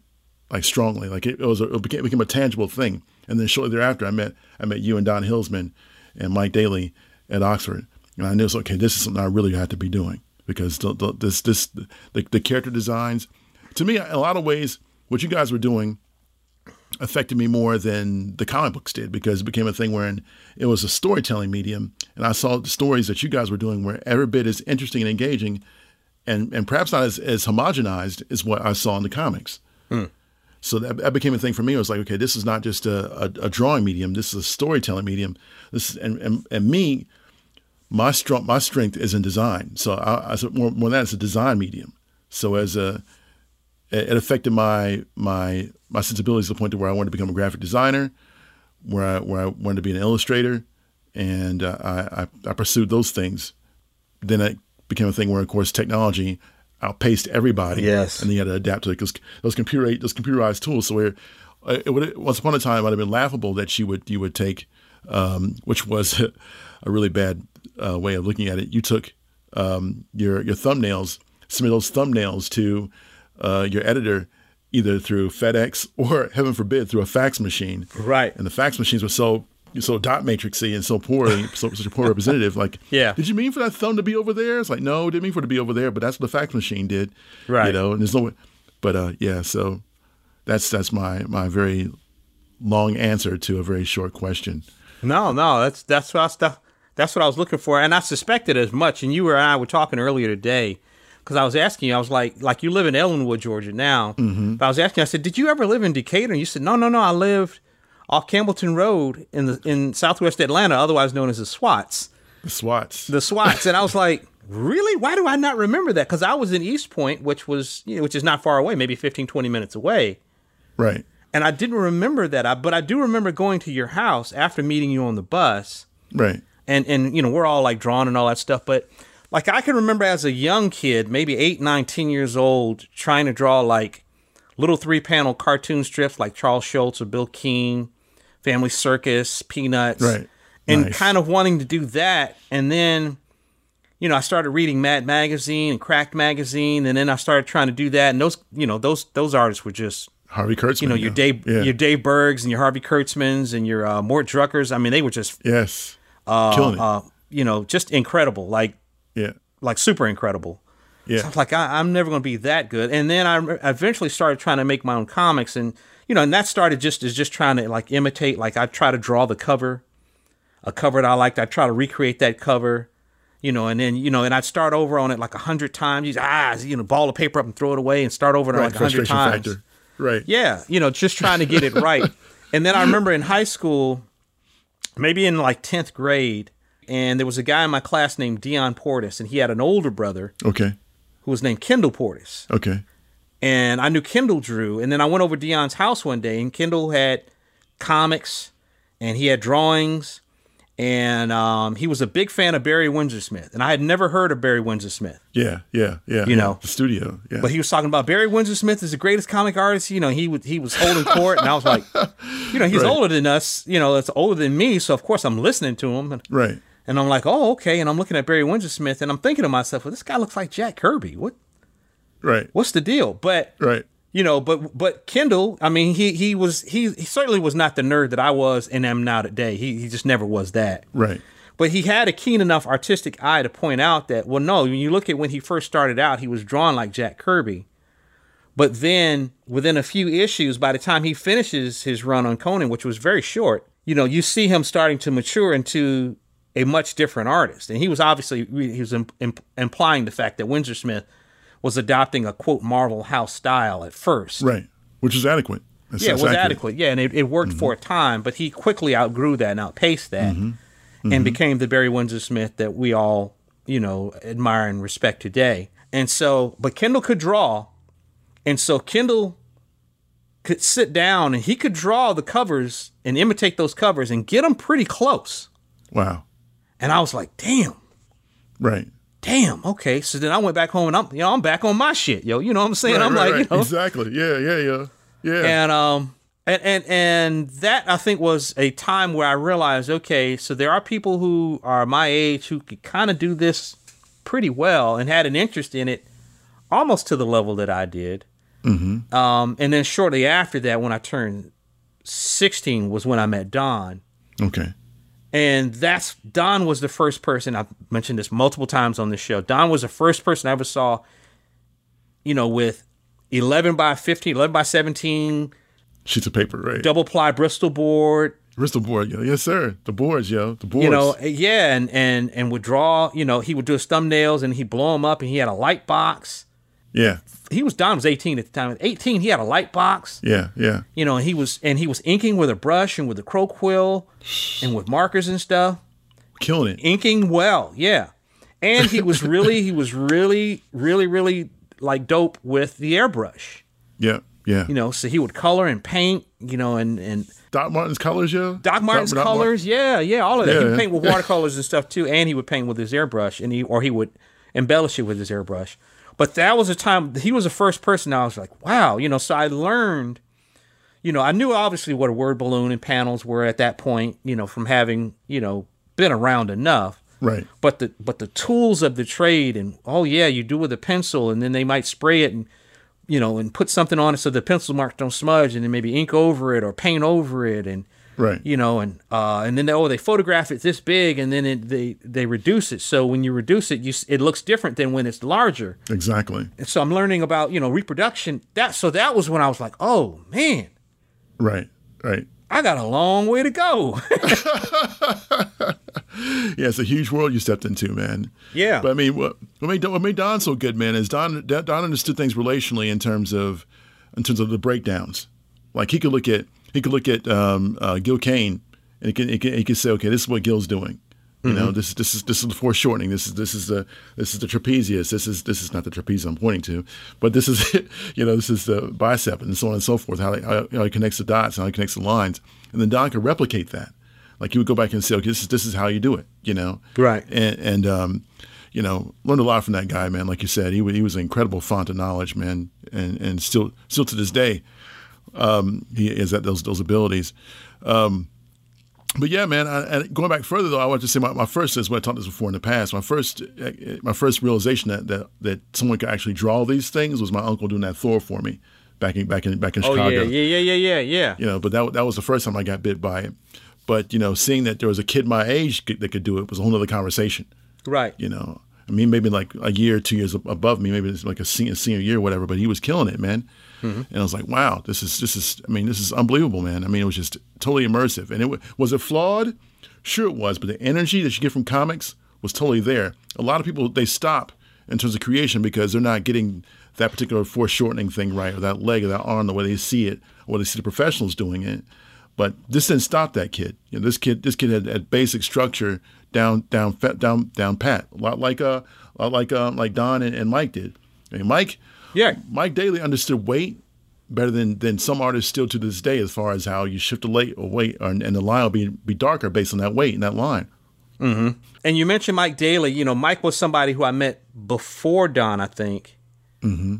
like strongly, like it, it was a, it became, it became, a tangible thing. And then shortly thereafter, I met I met you and Don Hillsman and Mike Daly at Oxford, and I knew okay, this is something I really had to be doing because the, the, this this the, the character designs, to me, in a lot of ways, what you guys were doing affected me more than the comic books did because it became a thing wherein it was a storytelling medium, and I saw the stories that you guys were doing were every bit as interesting and engaging and and perhaps not as, as homogenized as what I saw in the comics. Hmm. So that, that, became a thing for me. I was like, okay, this is not just a, a, a, drawing medium. This is a storytelling medium. This is, and, and, and me, my strong my strength is in design. So I, I so more, more than that, it's a design medium. So as a it affected my my my sensibilities to the point to where I wanted to become a graphic designer, where I where I wanted to be an illustrator, and uh, I, I I pursued those things. Then it became a thing where, of course, technology outpaced everybody. Yes. and you had to adapt to it because those computer those computerized tools. So where uh, it would once upon a time it would have been laughable that you would you would take, um, which was a really bad uh, way of looking at it. You took um, your your thumbnails, submit those thumbnails to uh, your editor either through FedEx or heaven forbid through a fax machine. Right. And the fax machines were so so dot matrixy and so poor, so such a poor representative. Like, Yeah. did you mean for that thumb to be over there? It's like, no, didn't mean for it to be over there, but that's what the fax machine did. Right. You know, and there's no, way, but uh, yeah. So that's that's my my very long answer to a very short question. No, no, that's that's what I stuff. That's what I was looking for, and I suspected as much. And you and I were talking earlier today because I was asking you. I was like, like you live in Ellenwood, Georgia now. Mm-hmm. But I was asking. I said, did you ever live in Decatur? And you said, no, no, no. I lived off Campbellton Road in the in Southwest Atlanta, otherwise known as the Swats. The SWATs. The Swats, and I was like. Really? Why do I not remember that? Because I was in East Point, which was, you know, which is not far away, maybe 15, 20 minutes away. right. And I didn't remember that. I, but I do remember going to your house after meeting you on the bus Right. and and you know we're all like drawn and all that stuff but like i can remember as a young kid maybe eight nine ten years old trying to draw like little three panel cartoon strips like charles schulz or bil keane family circus peanuts Right. and Nice. kind of wanting to do that and then you know i started reading mad magazine and cracked magazine and then i started trying to do that and those you know those those artists were just Harvey Kurtzman. you know your yeah. dave Yeah. your dave bergs and your harvey kurtzmans and your uh, mort druckers i mean they were just yes. Killing it. uh, you know, just incredible, like yeah. like super incredible. Yeah. So I was like, I, I'm never going to be that good. And then I eventually started trying to make my own comics, and you know, and that started just as just trying to like imitate. Like I try to draw the cover, a cover that I liked. I try to recreate that cover, you know, and then you know, and I'd start over on it like a hundred times. Use ah, you know, ball the paper up and throw it away, and start over Right. like a hundred times. factor. Right. Yeah, you know, just trying to get it right. and then I remember in high school, maybe in like 10th grade, and there was a guy in my class named Dion Portis, and he had an older brother Okay. who was named Kendall Portis. Okay. And I knew Kendall drew. And then I went over to Dion's house one day, and Kendall had comics and he had drawings. And um, he was a big fan of Barry Windsor Smith. And I had never heard of Barry Windsor Smith. Yeah. Yeah. Yeah. You know. the studio. Yeah. But he was talking about Barry Windsor Smith is the greatest comic artist. You know, he would he was holding court, and I was like, you know, he's Right. older than us. You know, that's older than me. So of course I'm listening to him, and, right. and I'm like, oh okay. And I'm looking at Barry Windsor Smith, and I'm thinking to myself, well, this guy looks like Jack Kirby. What Right. what's the deal? But Right. you know, but but Kendall, I mean, he he was he, he certainly was not the nerd that I was and am now today. He he just never was that. Right. But he had a keen enough artistic eye to point out that, well, no, when you look at when he first started out, he was drawn like Jack Kirby. But then within a few issues, by the time he finishes his run on Conan, which was very short, you know, you see him starting to mature into a much different artist. And he was obviously, he was im- im- implying the fact that Windsor Smith was adopting a quote Marvel House style at first. Right. Which is adequate. That's, Yeah, it was accurate. adequate. Yeah, and it, it worked for a time, but he quickly outgrew that and outpaced that Mm-hmm. and became the Barry Windsor Smith that we all, you know, admire and respect today. And so, but Kendall could draw. And so Kendall could sit down and he could draw the covers and imitate those covers and get them pretty close. Wow. And I was like, damn, Right. Damn, okay. So then I went back home and I'm, you know, I'm back on my shit, yo. You know what I'm saying? Right, I'm right, like, right. you know, Exactly. Yeah. Yeah. Yeah. Yeah. and um and, and and that I think was a time where I realized, okay, so there are people who are my age who could kind of do this pretty well and had an interest in it, almost to the level that I did. Mm-hmm. Um, and then shortly after that, when I turned sixteen, was when I met Don, okay. And that's Don was the first person I've mentioned this multiple times on this show. Don was the first person I ever saw, you know, with eleven by 15, 11 by seventeen Sheets of paper. Right. double ply Bristol board, Bristol board. Yo. Yes, sir. The boards, yo. The boards. you know, yeah, and and and would draw. You know, he would do his thumbnails and he'd blow them up, and he had a light box. Yeah. He was Don was eighteen at the time. At eighteen, he had a light box. Yeah. Yeah. You know, and he was and he was inking with a brush and with a crow quill, and with markers and stuff. killing it. inking well, yeah. And he was really, he was really, really, really like dope with the airbrush. Yeah, yeah. You know, so he would color and paint, you know, and and Doc Martin's colors, yeah. Doc Martin's Doc- Doc Mar- colors, yeah, yeah, all of that. Yeah, he would yeah. paint with watercolors and stuff too, and he would paint with his airbrush, and he or he would embellish it with his airbrush. But that was a time he was the first person I was like, wow, you know. So I learned, you know, I knew obviously what a word balloon and panels were at that point, you know, from having you know been around enough. Right. But the but the tools of the trade and oh yeah, you do with a pencil, and then they might spray it and you know and put something on it so the pencil marks don't smudge, and then maybe ink over it or paint over it, and Right. you know, and uh, and then they, oh they photograph it this big, and then it, they they reduce it. So when you reduce it, you it looks different than when it's larger. Exactly. And so I'm learning about you know reproduction. That so that was when I was like, oh man, Right. Right. I got a long way to go. Yeah, it's a huge world you stepped into, man. Yeah. But I mean, what, what made what made Don so good, man, is Don Don understood things relationally in terms of in terms of the breakdowns. Like he could look at he could look at um, uh, Gil Kane and he can, he can he could say, okay, this is what Gil's doing. You know, this this is this is the foreshortening. This is this is the this is the trapezius. This is this is not the trapeze I'm pointing to, but this is you know this is the bicep and so on and so forth. How, how, how he connects the dots and how it connects the lines, and then Don could replicate that. Like he would go back and say, okay, this is this is how you do it. You know, Right. and, and um, you know, learned a lot from that guy, man. Like you said, he was, he was an incredible font of knowledge, man, and and still still to this day, um, he has that those those abilities. Um, but yeah, man. I, and going back further though, I want to say my, my first is what I talked this before in the past. My first uh, my first realization that, that that someone could actually draw these things was my uncle doing that Thor for me back in back in back in oh Chicago yeah, yeah, yeah, yeah, yeah, yeah. you know but that, that was the first time i got bit by it but you know seeing that there was a kid my age that could do it was a whole other conversation Right. you know i mean maybe like a year two years above me maybe it's like a senior, senior year or whatever but he was killing it man and i was like wow this is this is i mean this is unbelievable man i mean it was just totally immersive and it wa- was it flawed sure it was but the energy that you get from comics was totally there a lot of people they stop in terms of creation because they're not getting that particular foreshortening thing right or that leg or that arm the way they see it or they see the professionals doing it but this didn't stop that kid. You know, this kid, this kid had, had basic structure down, down, down, down pat. A lot like, uh, like, uh, like Don and, and Mike did. I mean, Mike, Yeah. Mike Daly understood weight better than than some artists still to this day, as far as how you shift the weight or weight, or, and the line will be be darker based on that weight and that line. And you mentioned Mike Daly. You know, Mike was somebody who I met before Don, I think. Mm-hmm.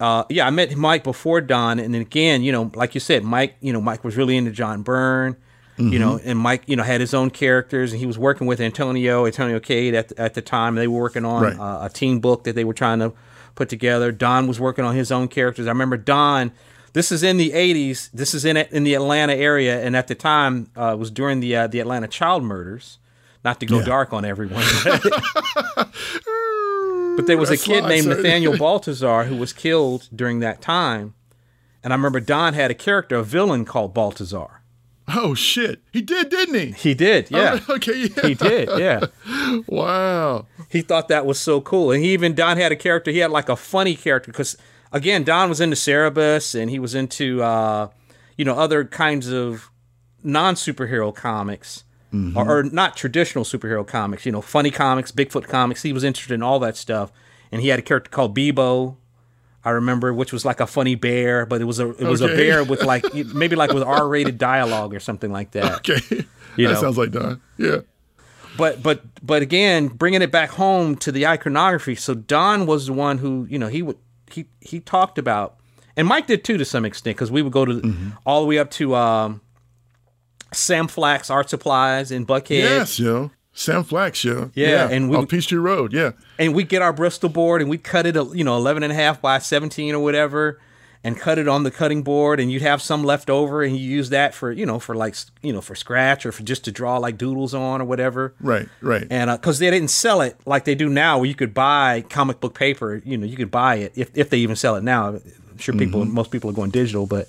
Uh, yeah, I met Mike before Don, and then again, you know, like you said, Mike. You know, Mike was really into John Byrne. You know, and Mike, you know, had his own characters, and he was working with Antonio, Antonio Cade at the, at the time. They were working on Right. uh, a team book that they were trying to put together. Don was working on his own characters. I remember Don. This is in the '80s. This is in in the Atlanta area, and at the time, uh, was during the uh, the Atlanta child murders. Not to go Yeah. dark on everyone, but there was That's a kid named Nathaniel Baltazar who was killed during that time, and I remember Don had a character, a villain called Baltazar. Oh shit, he did, didn't he? He did, yeah. okay. Yeah. He did, yeah. Wow. He thought that was so cool. And he even, Don had a character, he had like a funny character because, again, Don was into Cerebus and he was into, uh, you know, other kinds of non superhero comics. Or, or not traditional superhero comics, you know, funny comics, Bigfoot comics. He was interested in all that stuff, and he had a character called Bebo. I remember, which was like a funny bear, but it was a it was a bear with like maybe like with R rated dialogue or something like that. Okay. You that know. sounds like Don. Yeah. but but but again bringing it back home to the iconography so don was the one who you know he would he he talked about and mike did too to some extent because we would go to Mm-hmm. all the way up to um sam flax art supplies in buckhead Yes, yo. Sam Flax, yeah. Yeah, and we- off Peachtree Road. Yeah. and we get our bristol board and we cut it you know 11 and a half by 17 or whatever and cut it on the cutting board and you'd have some left over and you use that for you know for like you know for scratch or for just to draw like doodles on or whatever Right. Right. and because they didn't sell it like they do now, where you could buy comic book paper. You know, you could buy it if, if they even sell it now. I'm sure people, most people are going digital, but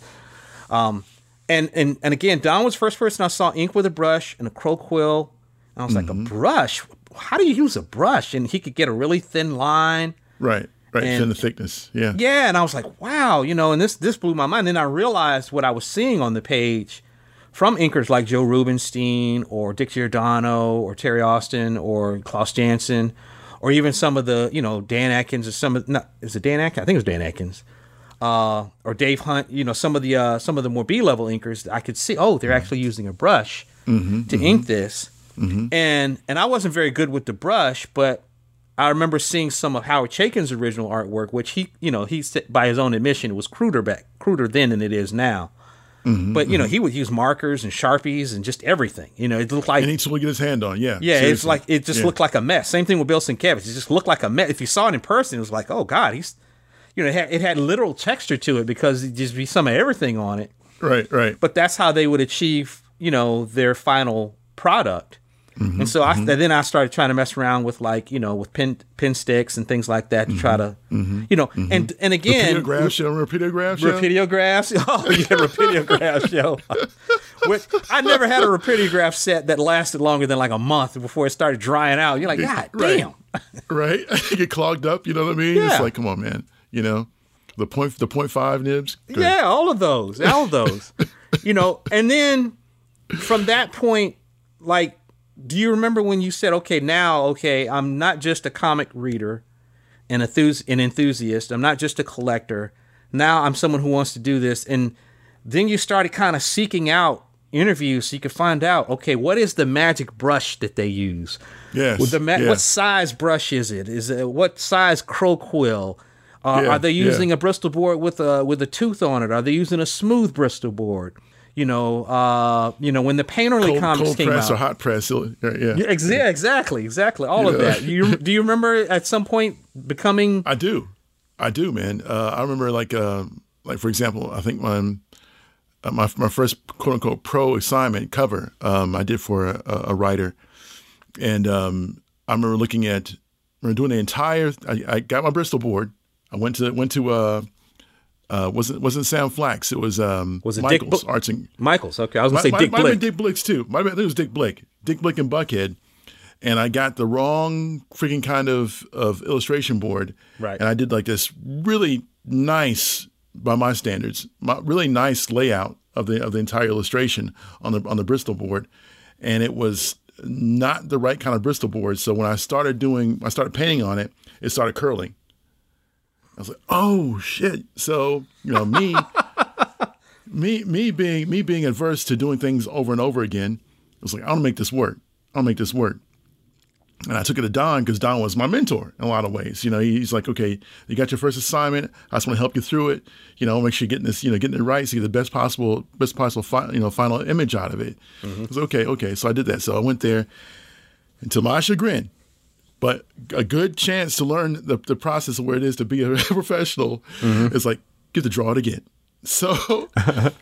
um, and and and again, Don was the first person I saw ink with a brush and a crow quill. I was like, a brush? How do you use a brush? And he could get a really thin line. right. Right. and- Thin the thickness. Yeah. Yeah, and I was like, wow, you know, and this this blew my mind. Then I realized what I was seeing on the page from inkers like Joe Rubinstein or Dick Giordano or Terry Austin or Klaus Janson or even some of the, you know, Dan Adkins or some of, not, is it Dan Adkins? I think it was Dan Adkins. Uh, or Dave Hunt, you know, some of the uh, some of the more B level inkers, I could see, oh, they're actually using a brush Mm-hmm, to ink this, and and I wasn't very good with the brush, but I remember seeing some of Howard Chaykin's original artwork, which he, you know, he said by his own admission, it was cruder back, cruder then than it is now. Mm-hmm, but you know, he would use markers and sharpies and just everything. You know, it looked like each will get his hand on. Yeah. yeah, it's like it just Yeah. looked like a mess. Same thing with Bill Sienkiewicz. It just looked like a mess. If you saw it in person, it was like, oh god, he's, you know, it had, it had literal texture to it because it just be some of everything on it. Right, right. But that's how they would achieve, you know, their final product. Mm-hmm, and so I, mm-hmm. then I started trying to mess around with like, you know, with pin pen sticks and things like that to try to, mm-hmm. Mm-hmm. you know, and and again, Rapidograph show, rapidograph show. Rapidographs. Oh yeah, rapidograph show. Which I never had a rapidograph set that lasted longer than like a month before it started drying out. You're like, God Right. damn. right? you get clogged up. You know what I mean? Yeah. It's like, come on, man. You know, the point, the point five nibs. Good. Yeah, all of those, all of those. you know, and then from that point, like, do you remember when you said, okay, now, okay, I'm not just a comic reader, an, enthus- an enthusiast. I'm not just a collector. Now I'm someone who wants to do this, and then you started kind of seeking out interviews so you could find out, okay, what is the magic brush that they use? Yes. With the ma- yeah. what size brush is it? Is it what size crow quill? Uh, Yeah, are they yeah. using a Bristol board with a with a tooth on it? Are they using a smooth Bristol board? You know, uh, you know when the Painterly cold, comics cold came press out. or hot press. Yeah. yeah. Yeah, ex- yeah, exactly, exactly. All of that. You do you remember at some point becoming? I do, I do, man. Uh, I remember like, uh, like for example, I think my uh, my my first quote unquote pro assignment cover um, I did for a, a writer, and um, I remember looking at, I remember doing the entire. I, I got my Bristol board. I went to went to uh, wasn't wasn't Sam Flax. It was um, Was it Dick Michaels Bl- Arts and Michaels. Okay, I was gonna might, say might, Dick might have been Dick Blick's too. Might have been, it was Dick Blick. Dick Blick and Buckhead. And I got the wrong freaking kind of, of illustration board. Right. And I did like this really nice, by my standards, my, really nice layout of the of the entire illustration on the on the Bristol board. And it was not the right kind of Bristol board. So when I started doing I started painting on it, it started curling. I was like, oh shit. So, you know, me me me being me being adverse to doing things over and over again, I was like, I want to make this work. I'll make this work. And I took it to Don because Don was my mentor in a lot of ways. You know, he's like, okay, you got your first assignment. I just want to help you through it. You know, make sure you're getting this, you know, getting it right, so you get the best possible, best possible, fi- you know, final image out of it. Mm-hmm. I was like, okay, okay. So I did that. So I went there, and to my chagrin, but a good chance to learn the, the process of where it is to be a professional is like get to draw it again. So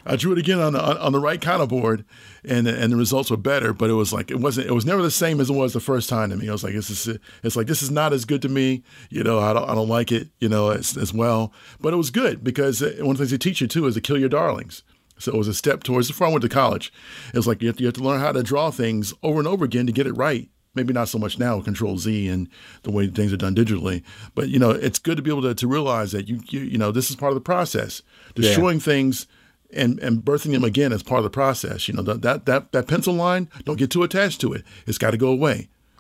I drew it again on the on the right kind of board, and and the results were better. But it was like it wasn't. It was never the same as it was the first time to me. I was like, this is it's like this is not as good to me. You know, I don't I don't like it. You know, as as well. But it was good because uh, one of the things they teach you too is to kill your darlings. So it was a step towards. Before I went to college, it was like you have, to, you have to learn how to draw things over and over again to get it right maybe not so much now with control z and the way things are done digitally but you know it's good to be able to, to realize that you, you you know this is part of the process. Destroying things and and birthing them again as part of the process you know that that that, that pencil line don't get too attached to it. It's got to go away.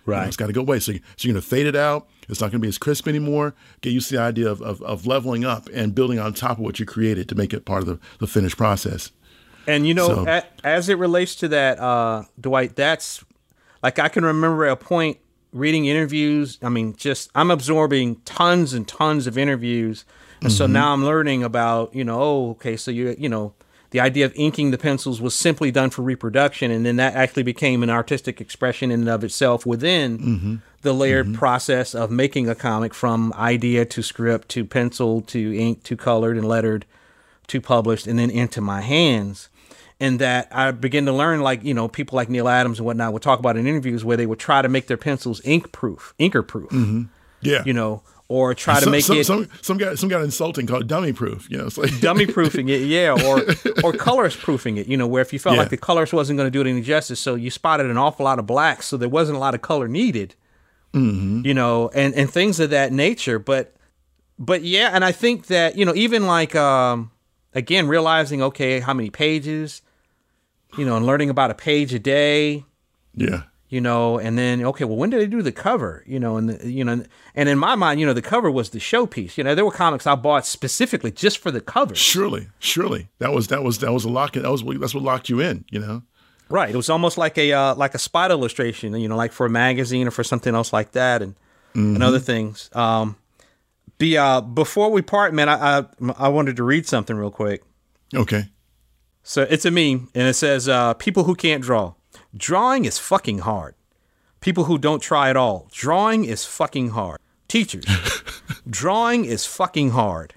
You know, Right. it's got to go away. So, you, so you're going to fade it out. It's not going to be as crisp anymore. Get used to the idea of, of, of leveling up and building on top of what you created to make it part of the, the finished process. And you know, So- a, as it relates to that, uh, Dwight, that's like I can remember a point reading interviews. I mean, just I'm absorbing tons and tons of interviews, and so mm-hmm. now I'm learning about you know, oh, okay, so you you know, the idea of inking the pencils was simply done for reproduction, and then that actually became an artistic expression in and of itself within mm-hmm. the layered mm-hmm. process of making a comic from idea to script to pencil to ink to colored and lettered to published and then into my hands. And that I begin to learn, like, you know, people like Neal Adams and whatnot would talk about in interviews where they would try to make their pencils ink proof, inker proof, yeah you know, or try to some, make some, it some, some guy some guy insulting called dummy proof you know it's like dummy proofing it, yeah, or or colors proofing it, you know, where if you felt Yeah. like the colors wasn't going to do it any justice, so you spotted an awful lot of blacks, so there wasn't a lot of color needed, Mm-hmm. you know, and and things of that nature. But but yeah, and I think that you know, even like um, again, realizing okay, how many pages, you know, and learning about a page a day, Yeah. you know, and then okay, well, when did they do the cover? You know, and the, you know, and in my mind, you know, the cover was the showpiece. You know, there were comics I bought specifically just for the cover. Surely, surely that was that was that was a lock. That was that's what locked you in. You know. Right. It was almost like a uh, like a spot illustration, you know, like for a magazine or for something else like that, and and other things. Um, the uh, before we part, man, I, I I wanted to read something real quick. Okay. So it's a meme, and it says, uh, "People who can't draw, drawing is fucking hard. People who don't try at all, drawing is fucking hard. Teachers, drawing is fucking hard.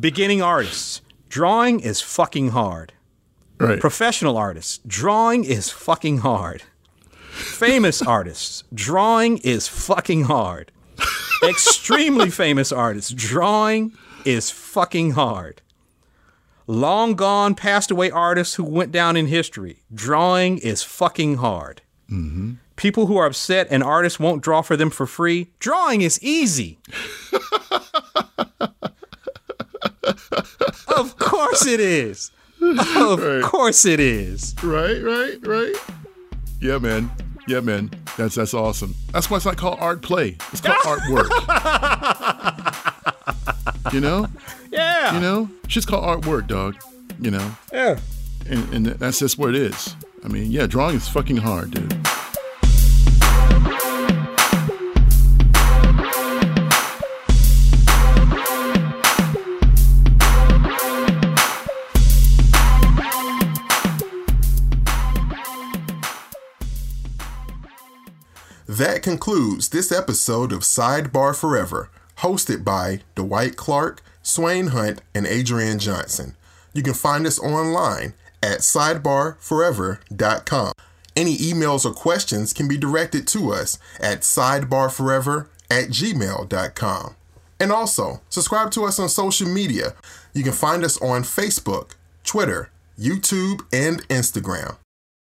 Beginning artists, drawing is fucking hard. Right. Professional artists, drawing is fucking hard. Famous artists, drawing is fucking hard. Extremely famous artists, drawing is fucking hard. Long gone, passed away artists who went down in history, drawing is fucking hard. Mm-hmm. People who are upset and artists won't draw for them for free, drawing is easy. of course it is. Of Right. course it is. Right, right, right. Yeah, man. Yeah, man. That's that's awesome. That's why it's not called art play. It's called artwork. you know? Yeah. You know? Shit's called artwork, dog. You know? Yeah. And, and that's just what it is. I mean, yeah, drawing is fucking hard, dude. That concludes this episode of Sidebar Forever, hosted by Dwight Clark, Swain Hunt, and Adrian Johnson. You can find us online at sidebarforever.com. Any emails or questions can be directed to us at sidebarforever at gmail.com. And also, subscribe to us on social media. You can find us on Facebook, Twitter, YouTube, and Instagram.